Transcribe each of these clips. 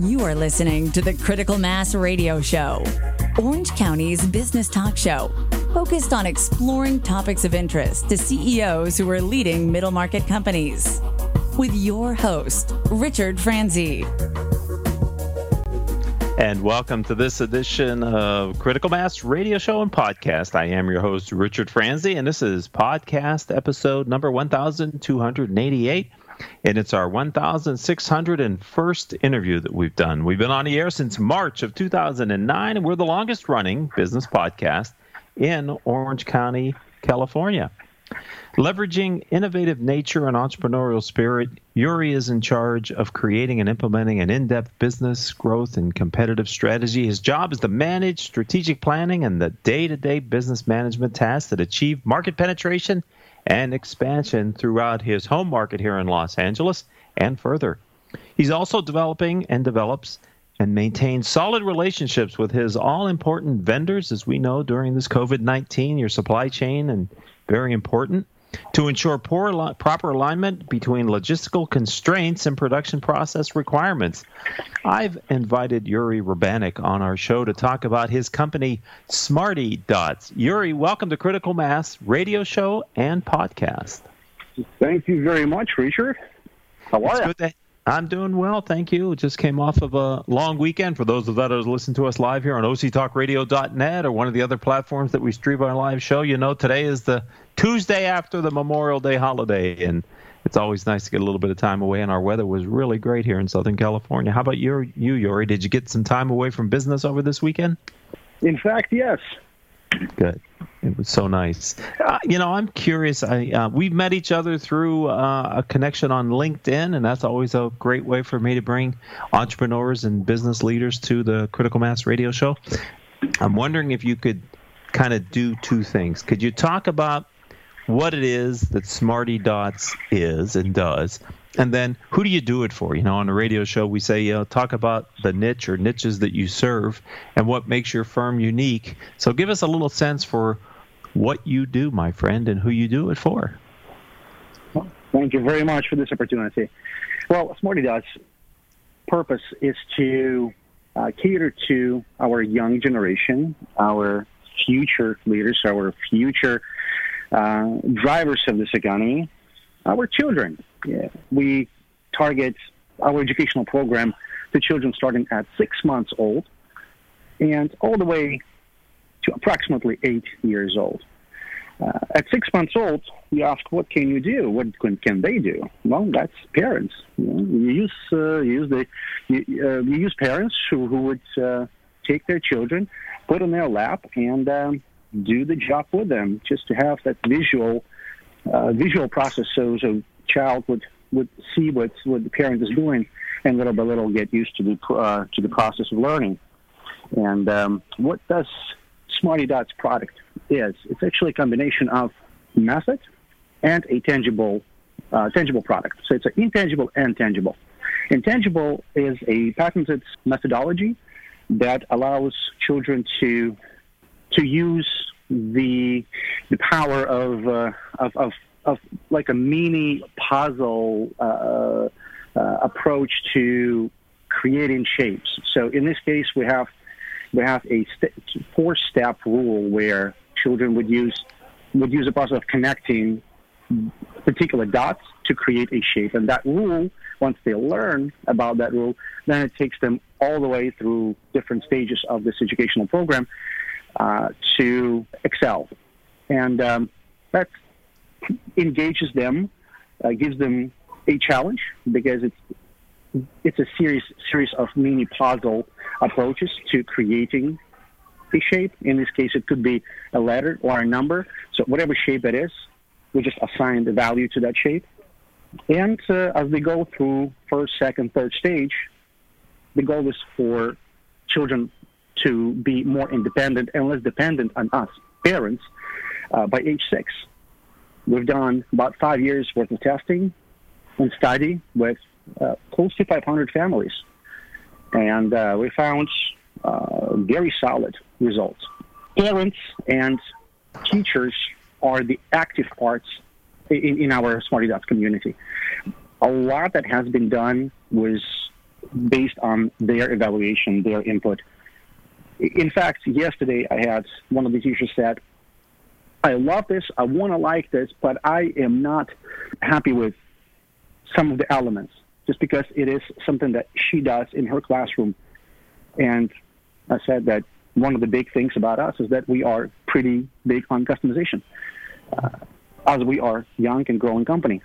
You are listening to the Critical Mass Radio Show, Orange County's business talk show, focused on exploring topics of interest to CEOs who are leading middle market companies. With your host, Richard Franzi. And welcome to this edition of Critical Mass Radio Show and Podcast. I am your host, Richard Franzi, and this is podcast episode number 1288. And it's our 1601st interview that we've done. We've been on the air since March of 2009, and we're the longest running business podcast in Orange County, California. Leveraging innovative nature and entrepreneurial spirit, Yuri is in charge of creating and implementing an in depth business growth and competitive strategy. His job is to manage strategic planning and the day to day business management tasks that achieve market penetration and expansion throughout his home market here in Los Angeles and further. He's also developing and develops and maintains solid relationships with his all important vendors, as we know during this COVID 19, your supply chain and very important to ensure poor, proper alignment between logistical constraints and production process requirements. I've invited Yuri Rubanik on our show to talk about his company, Smarty Dots. Yuri, welcome to Critical Mass radio show and podcast. Thank you very much, Richard. How are you? I'm doing well, thank you. Just came off of a long weekend. For those of that are listening to us live here on octalkradio.net or one of the other platforms that we stream our live show, you know today is the Tuesday after the Memorial Day holiday, and it's always nice to get a little bit of time away. And our weather was really great here in Southern California. How about you, you Yuri? Did you get some time away from business over this weekend? In fact, yes. Good. It was so nice. Uh, you know, I'm curious. I uh, we met each other through uh, a connection on LinkedIn, and that's always a great way for me to bring entrepreneurs and business leaders to the Critical Mass Radio Show. I'm wondering if you could kind of do two things. Could you talk about what it is that Smarty Dots is and does, and then who do you do it for? You know, on a radio show, we say, you know, talk about the niche or niches that you serve and what makes your firm unique. So give us a little sense for what you do, my friend, and who you do it for. Well, thank you very much for this opportunity. Well, Smarty Dots' purpose is to uh, cater to our young generation, our future leaders, our future uh, drivers of this economy, our children. Yeah. We target our educational program to children starting at six months old and all the way to approximately eight years old. Uh, at six months old, we ask, "What can you do? What can, can they do?" Well, that's parents. You, know, you use uh, use the you, uh, you, use parents who, who would uh, take their children, put in their lap, and um, do the job with them, just to have that visual uh, visual process, so so child would would see what what the parent is doing, and little by little get used to the uh, to the process of learning. And um, what does Smarty Dots product is? It's actually a combination of method and a tangible uh, tangible product. So it's an intangible and tangible. Intangible is a patented methodology that allows children to to use the the power of uh, of, of of like a mini puzzle uh, uh, approach to creating shapes. So in this case, we have have a st- four-step rule where children would use would use a process of connecting particular dots to create a shape, and that rule, once they learn about that rule, then it takes them all the way through different stages of this educational program uh, to excel. And um, that's engages them, uh, gives them a challenge because it's it's a series series of mini puzzle approaches to creating a shape. In this case, it could be a letter or a number. So whatever shape it is, we just assign the value to that shape. And uh, as they go through first, second, third stage, the goal is for children to be more independent and less dependent on us, parents, uh, by age six. We've done about five years worth of testing and study with uh, close to 500 families, and uh, we found uh, very solid results. Parents and teachers are the active parts in, in our Smarty Dots community. A lot that has been done was based on their evaluation, their input. In fact, yesterday I had one of the teachers said, I love this, I want to like this, but I am not happy with some of the elements just because it is something that she does in her classroom. And I said that one of the big things about us is that we are pretty big on customization, uh, as we are young and growing company.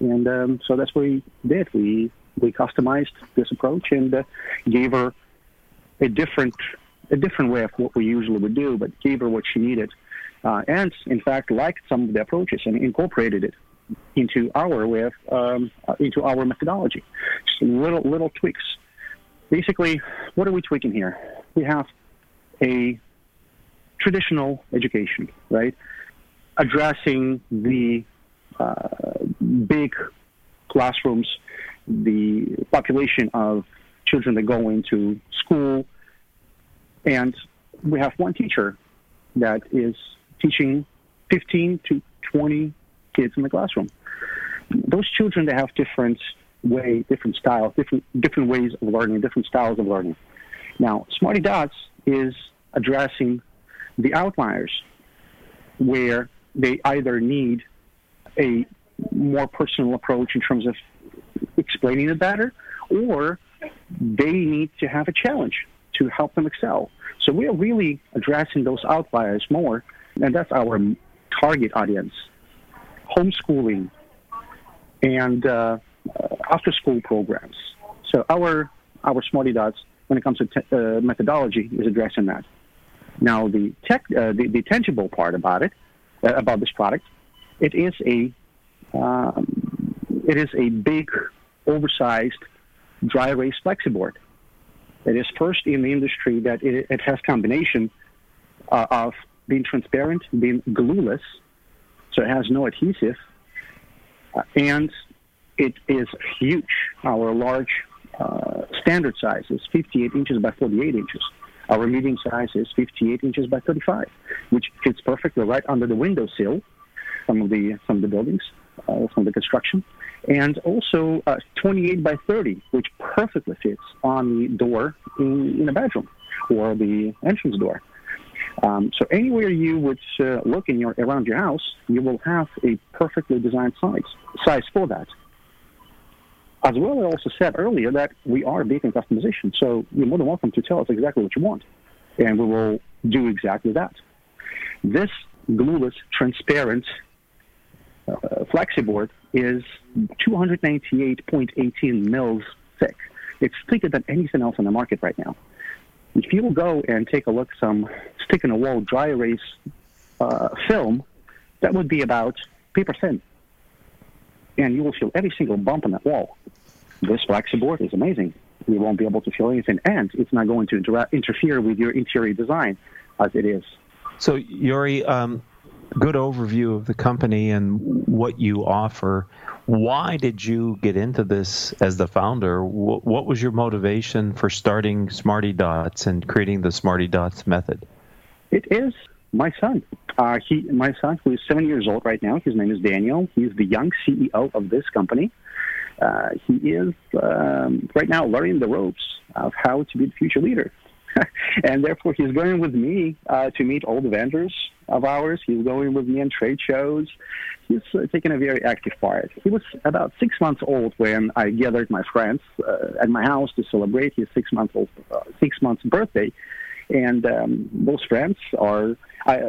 And um, so that's what we did. We we customized this approach and uh, gave her a different a different way of what we usually would do, but gave her what she needed, uh, and in fact liked some of the approaches and incorporated it into our way of um, uh, into our methodology. Just little little tweaks. Basically, what are we tweaking here? We have a traditional education, right? Addressing the uh, big classrooms, the population of children that go into school, and we have one teacher that is teaching 15 to 20 kids in the classroom. Those children they have different way, different styles, different different ways of learning, different styles of learning. Now, Smarty Dots is addressing the outliers where they either need a more personal approach in terms of explaining it better, or they need to have a challenge to help them excel. So we are really addressing those outliers more, and that's our target audience. Homeschooling and uh, after school programs. So our our Smarty Dots, when it comes to te- uh, methodology, is addressing that. Now the tech, uh, the, the tangible part about it, uh, about this product, it is a um, it is a big, oversized dry erase flexiboard. It is first in the industry that it, it has combination uh, of being transparent, being glueless, so it has no adhesive, uh, and it is huge. Our large uh, standard size is 58 inches by 48 inches. Our medium size is 58 inches by 35, which fits perfectly right under the windowsill, some of the some of the buildings, uh, the construction, and also uh, 28 by 30, which perfectly fits on the door in, in a bedroom or the entrance door. Um, so anywhere you would uh, look in your around your house, you will have a perfectly designed size size for that. As well, I also said earlier that we are big in customization, so you're more than welcome to tell us exactly what you want, and we will do exactly that. This glueless, transparent uh, flexiboard is 298.18 mils thick. It's thicker than anything else on the market right now. If you go and take a look some stick in a wall dry erase uh, film, that would be about paper thin. And you will feel every single bump on that wall. This flexiboard is amazing. You won't be able to feel anything, and it's not going to inter- interfere with your interior design as it is. So, Yuri, um, good overview of the company and what you offer. Why did you get into this as the founder? What was your motivation for starting Smarty Dots and creating the Smarty Dots method? It is my son. Uh, he, my son, who is seven years old right now. His name is Daniel. He's the young CEO of this company. Uh, he is um, right now learning the ropes of how to be the future leader. and therefore, he's going with me uh, to meet all the vendors of ours. He's going with me on trade shows. He's uh, taking a very active part. He was about six months old when I gathered my friends uh, at my house to celebrate his six month old uh, six months birthday. And um, those friends are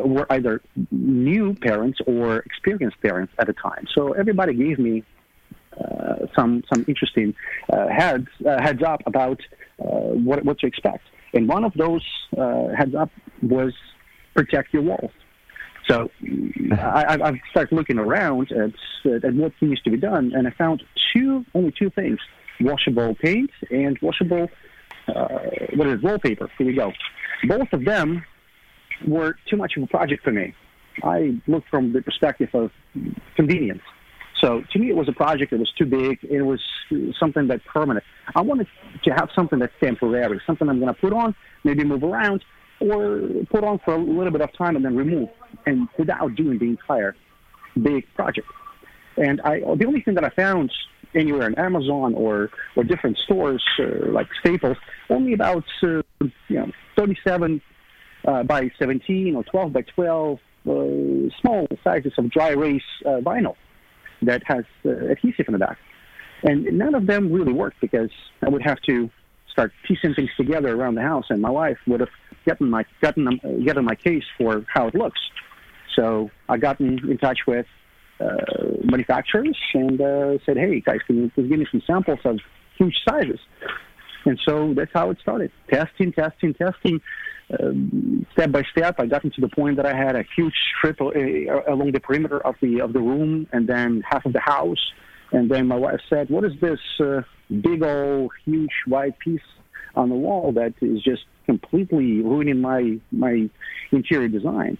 were either new parents or experienced parents at the time. So everybody gave me uh, some some interesting uh, heads uh, heads up about uh, what what to expect. And one of those uh, heads up was protect your walls. So I, I've started looking around at, at what needs to be done, and I found two only two things: washable paint and washable uh, what is it, wallpaper. Here we go. Both of them were too much of a project for me. I looked from the perspective of convenience. So to me, it was a project that was too big. It was something that permanent. I wanted to have something that's temporary, something I'm going to put on, maybe move around, or put on for a little bit of time and then remove, and without doing the entire big project. And I, the only thing that I found anywhere on Amazon or or different stores uh, like Staples, only about uh, you know 37 uh, by 17 or 12 by 12 uh, small sizes of dry erase uh, vinyl that has uh, adhesive in the back, and none of them really worked because I would have to start piecing things together around the house, and my wife would have gotten my gotten gotten my case for how it looks. So I got in, in touch with uh, manufacturers and uh, said, "Hey guys, can you please give me some samples of huge sizes?" And so that's how it started. Testing, testing, testing. Step by step, I got into the point that I had a huge strip uh, along the perimeter of the of the room, and then half of the house. And then my wife said, "What is this uh, big old huge white piece on the wall that is just completely ruining my my interior design?"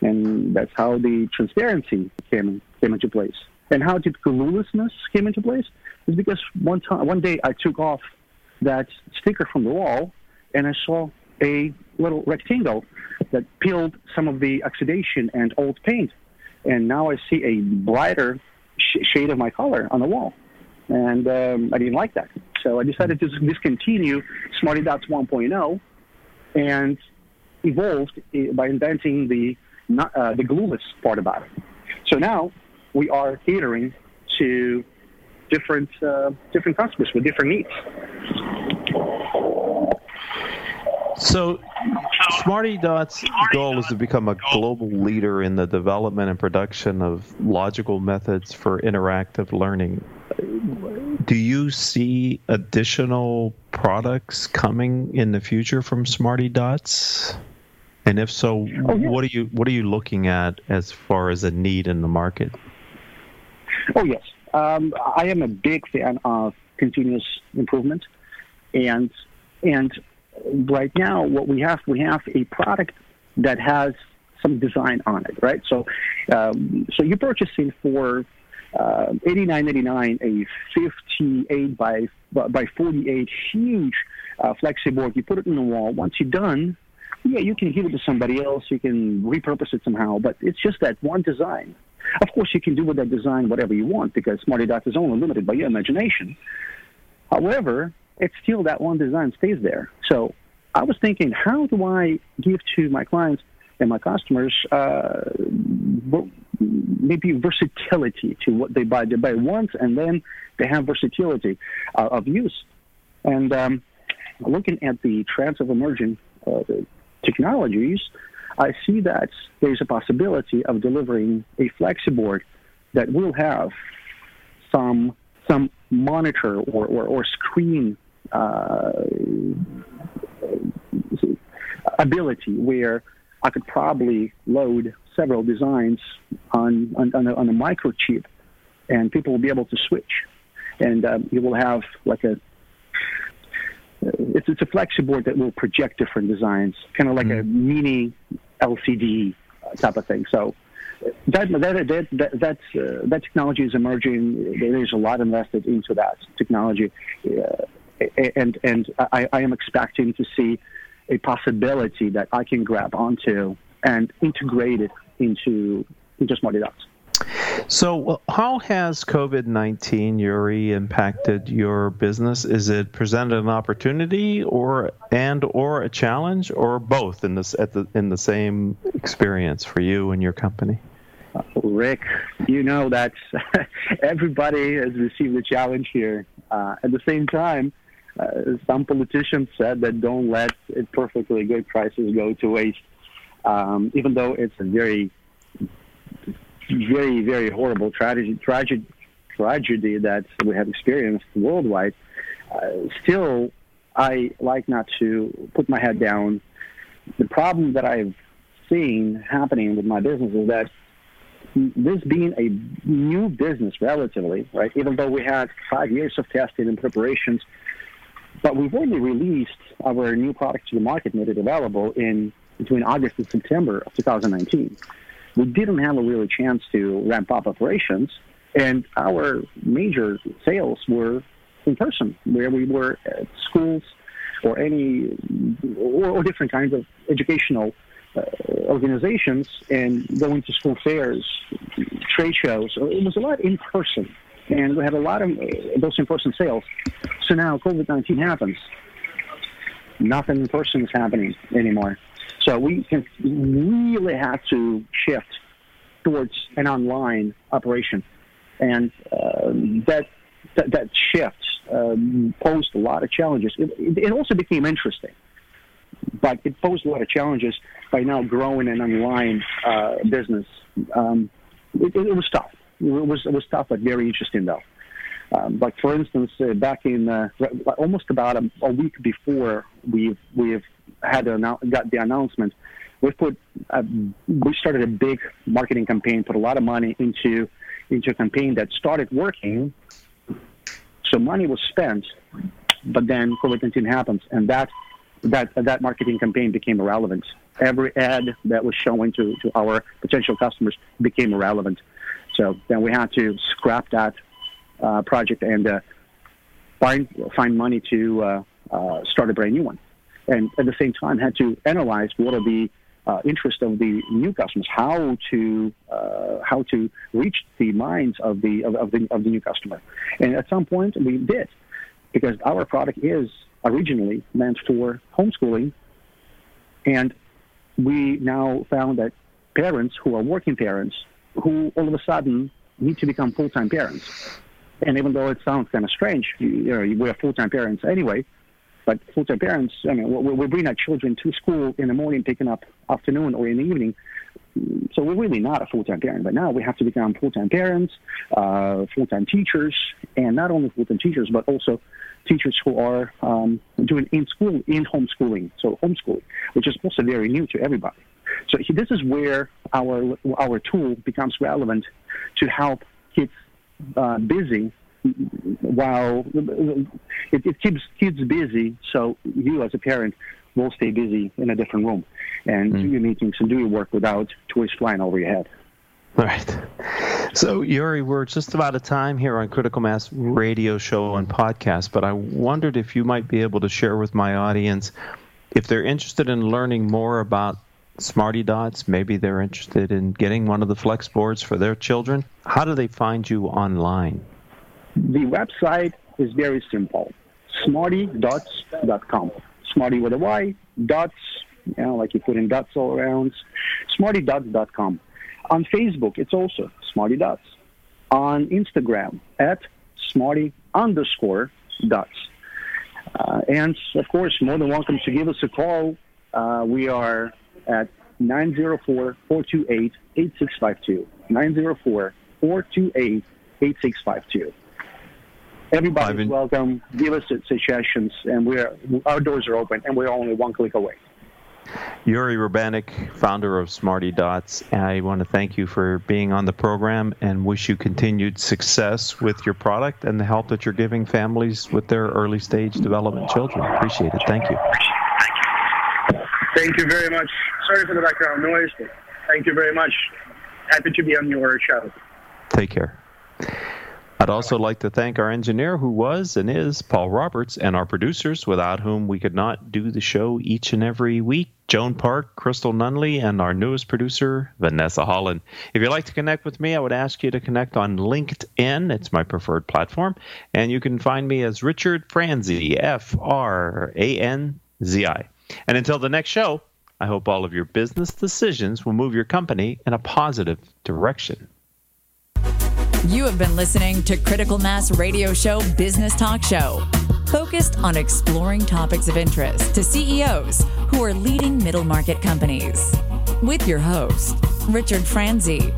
And that's how the transparency came came into place. And how did gluelessness came into place is because one time, one day, I took off that sticker from the wall, and I saw a little rectangle that peeled some of the oxidation and old paint. And now I see a brighter sh- shade of my color on the wall. And um, I didn't like that. So I decided to discontinue Smarty Dots 1.0 and evolved eh, by inventing the, uh, the glueless part about it. So now we are catering to different uh, different customers with different needs. So, Smarty Dot's goal is to become a global leader in the development and production of logical methods for interactive learning. Do you see additional products coming in the future from Smarty Dots? And if so, oh, what are you what are you looking at as far as a need in the market? Oh yes, um, I am a big fan of continuous improvement, and and right now what we have we have a product that has some design on it, right? So um, so you're purchasing for uh, 89.99 a 58 by by 48 huge uh, board. You put it in the wall. Once you're done, yeah, you can give it to somebody else. You can repurpose it somehow, but it's just that one design. Of course, you can do with that design whatever you want because Smarty Dots is only limited by your imagination. However, it's still that one design stays there. So I was thinking, how do I give to my clients and my customers uh, maybe versatility to what they buy? They buy once and then they have versatility uh, of use. And um, looking at the trends of emerging uh, technologies, I see that there's a possibility of delivering a flexiboard that will have some some monitor or, or, or screen ability where I could probably load several designs on on, on, a, on a microchip, and people will be able to switch, and um, you will have like a it's, it's a flexi board that will project different designs, kind of like mm-hmm. a mini LCD type of thing. So that that that, that that's uh, that technology is emerging. There's a lot invested into that technology, uh, and and I, I am expecting to see a possibility that I can grab onto and integrate it into into Smarty Dots. So, how has COVID nineteen, Yuri, impacted your business? Is it presented an opportunity, or and or a challenge, or both in this at the in the same experience for you and your company? Uh, Rick, you know that everybody has received a challenge here. Uh, at the same time, uh, some politicians said that don't let perfectly good prices go to waste. Um, even though it's a very very, very horrible tragedy, tragedy, tragedy that we have experienced worldwide, uh, still, I like not to put my head down. The problem that I've seen happening with my business is that this being a new business relatively, right, even though we had five years of testing and preparations, but we've only released our new product to the market, made it available in between August and September of 2019 we didn't have a really chance to ramp up operations, and our major sales were in person, where we were at schools or any or, different kinds of educational uh, organizations and going to school fairs, trade shows. It was a lot in person and we had a lot of uh, those in-person sales. So now COVID-19 happens. Nothing in person is happening anymore. So we can really have to shift towards an online operation, and uh, that, that, that shift um, posed a lot of challenges. It, it, also became interesting, but it posed a lot of challenges by now growing an online uh, business. Um, it, it, was tough. It was was tough, but very interesting though. Um, like for instance, uh, back in uh, almost about a, a, week before we've we've had got the announcement, we put a, we started a big marketing campaign, put a lot of money into into a campaign that started working. So money was spent, but then COVID-19 happens, and that that that marketing campaign became irrelevant. Every ad that was showing to, to our potential customers became irrelevant. So then we had to scrap that uh, project and uh, find find money to uh, uh, start a brand new one. And at the same time, had to analyze what are the uh, interest of the new customers, how to how to reach the minds of the of, of, the of the new customer. And at some point, we did because our product is originally meant for homeschooling, and we now found that parents who are working parents who all of a sudden need to become full-time parents and even though it sounds kind of strange, you, you know, we're full-time parents anyway. But full-time parents, I mean, we, we bring our children to school in the morning, picking up afternoon or in the evening. So we're really not a full-time parent. But now we have to become full-time parents, uh, full-time teachers, and not only full-time teachers, but also teachers who are um, doing in school, in homeschooling, so homeschooling, which is also very new to everybody. So this is where our our tool becomes relevant to help kids uh, busy while it, it, keeps kids busy. So you, as a parent, will stay busy in a different room and mm. do your meetings and do your work without toys flying over your head. Right. So, Yuri, we're just about a time here on Critical Mass radio show and podcast, but I wondered if you might be able to share with my audience if they're interested in learning more about Smarty Dots. Maybe they're interested in getting one of the flex boards for their children. How do they find you online? The website is very simple smartydots.com. Smarty with a Y, dots, you know, like you put in dots all around. Smartydots.com. On Facebook, it's also Smarty Dots. On Instagram, at Smarty underscore dots. Uh, and of course, more than welcome to give us a call. Uh, we are at 904-428-8652. 904-428-8652. Everybody is welcome. Give us suggestions, and we're our doors are open, and we're only one click away. Yuri Rubanik, founder of Smarty Dots, I want to thank you for being on the program and wish you continued success with your product and the help that you're giving families with their early stage development children. Appreciate it. Thank you. Thank you very much. Sorry for the background noise, but thank you very much. Happy to be on your show. Take care. I'd also like to thank our engineer, who was and is Paul Roberts, and our producers, without whom we could not do the show each and every week Joan Park, Crystal Nunley, and our newest producer, Vanessa Holland. If you'd like to connect with me, I would ask you to connect on LinkedIn. It's my preferred platform. And you can find me as Richard Franzi, F R A N Z I. And until the next show, I hope all of your business decisions will move your company in a positive direction. You have been listening to Critical Mass Radio Show Business Talk Show, focused on exploring topics of interest to CEOs who are leading middle market companies. With your host, Richard Franzi.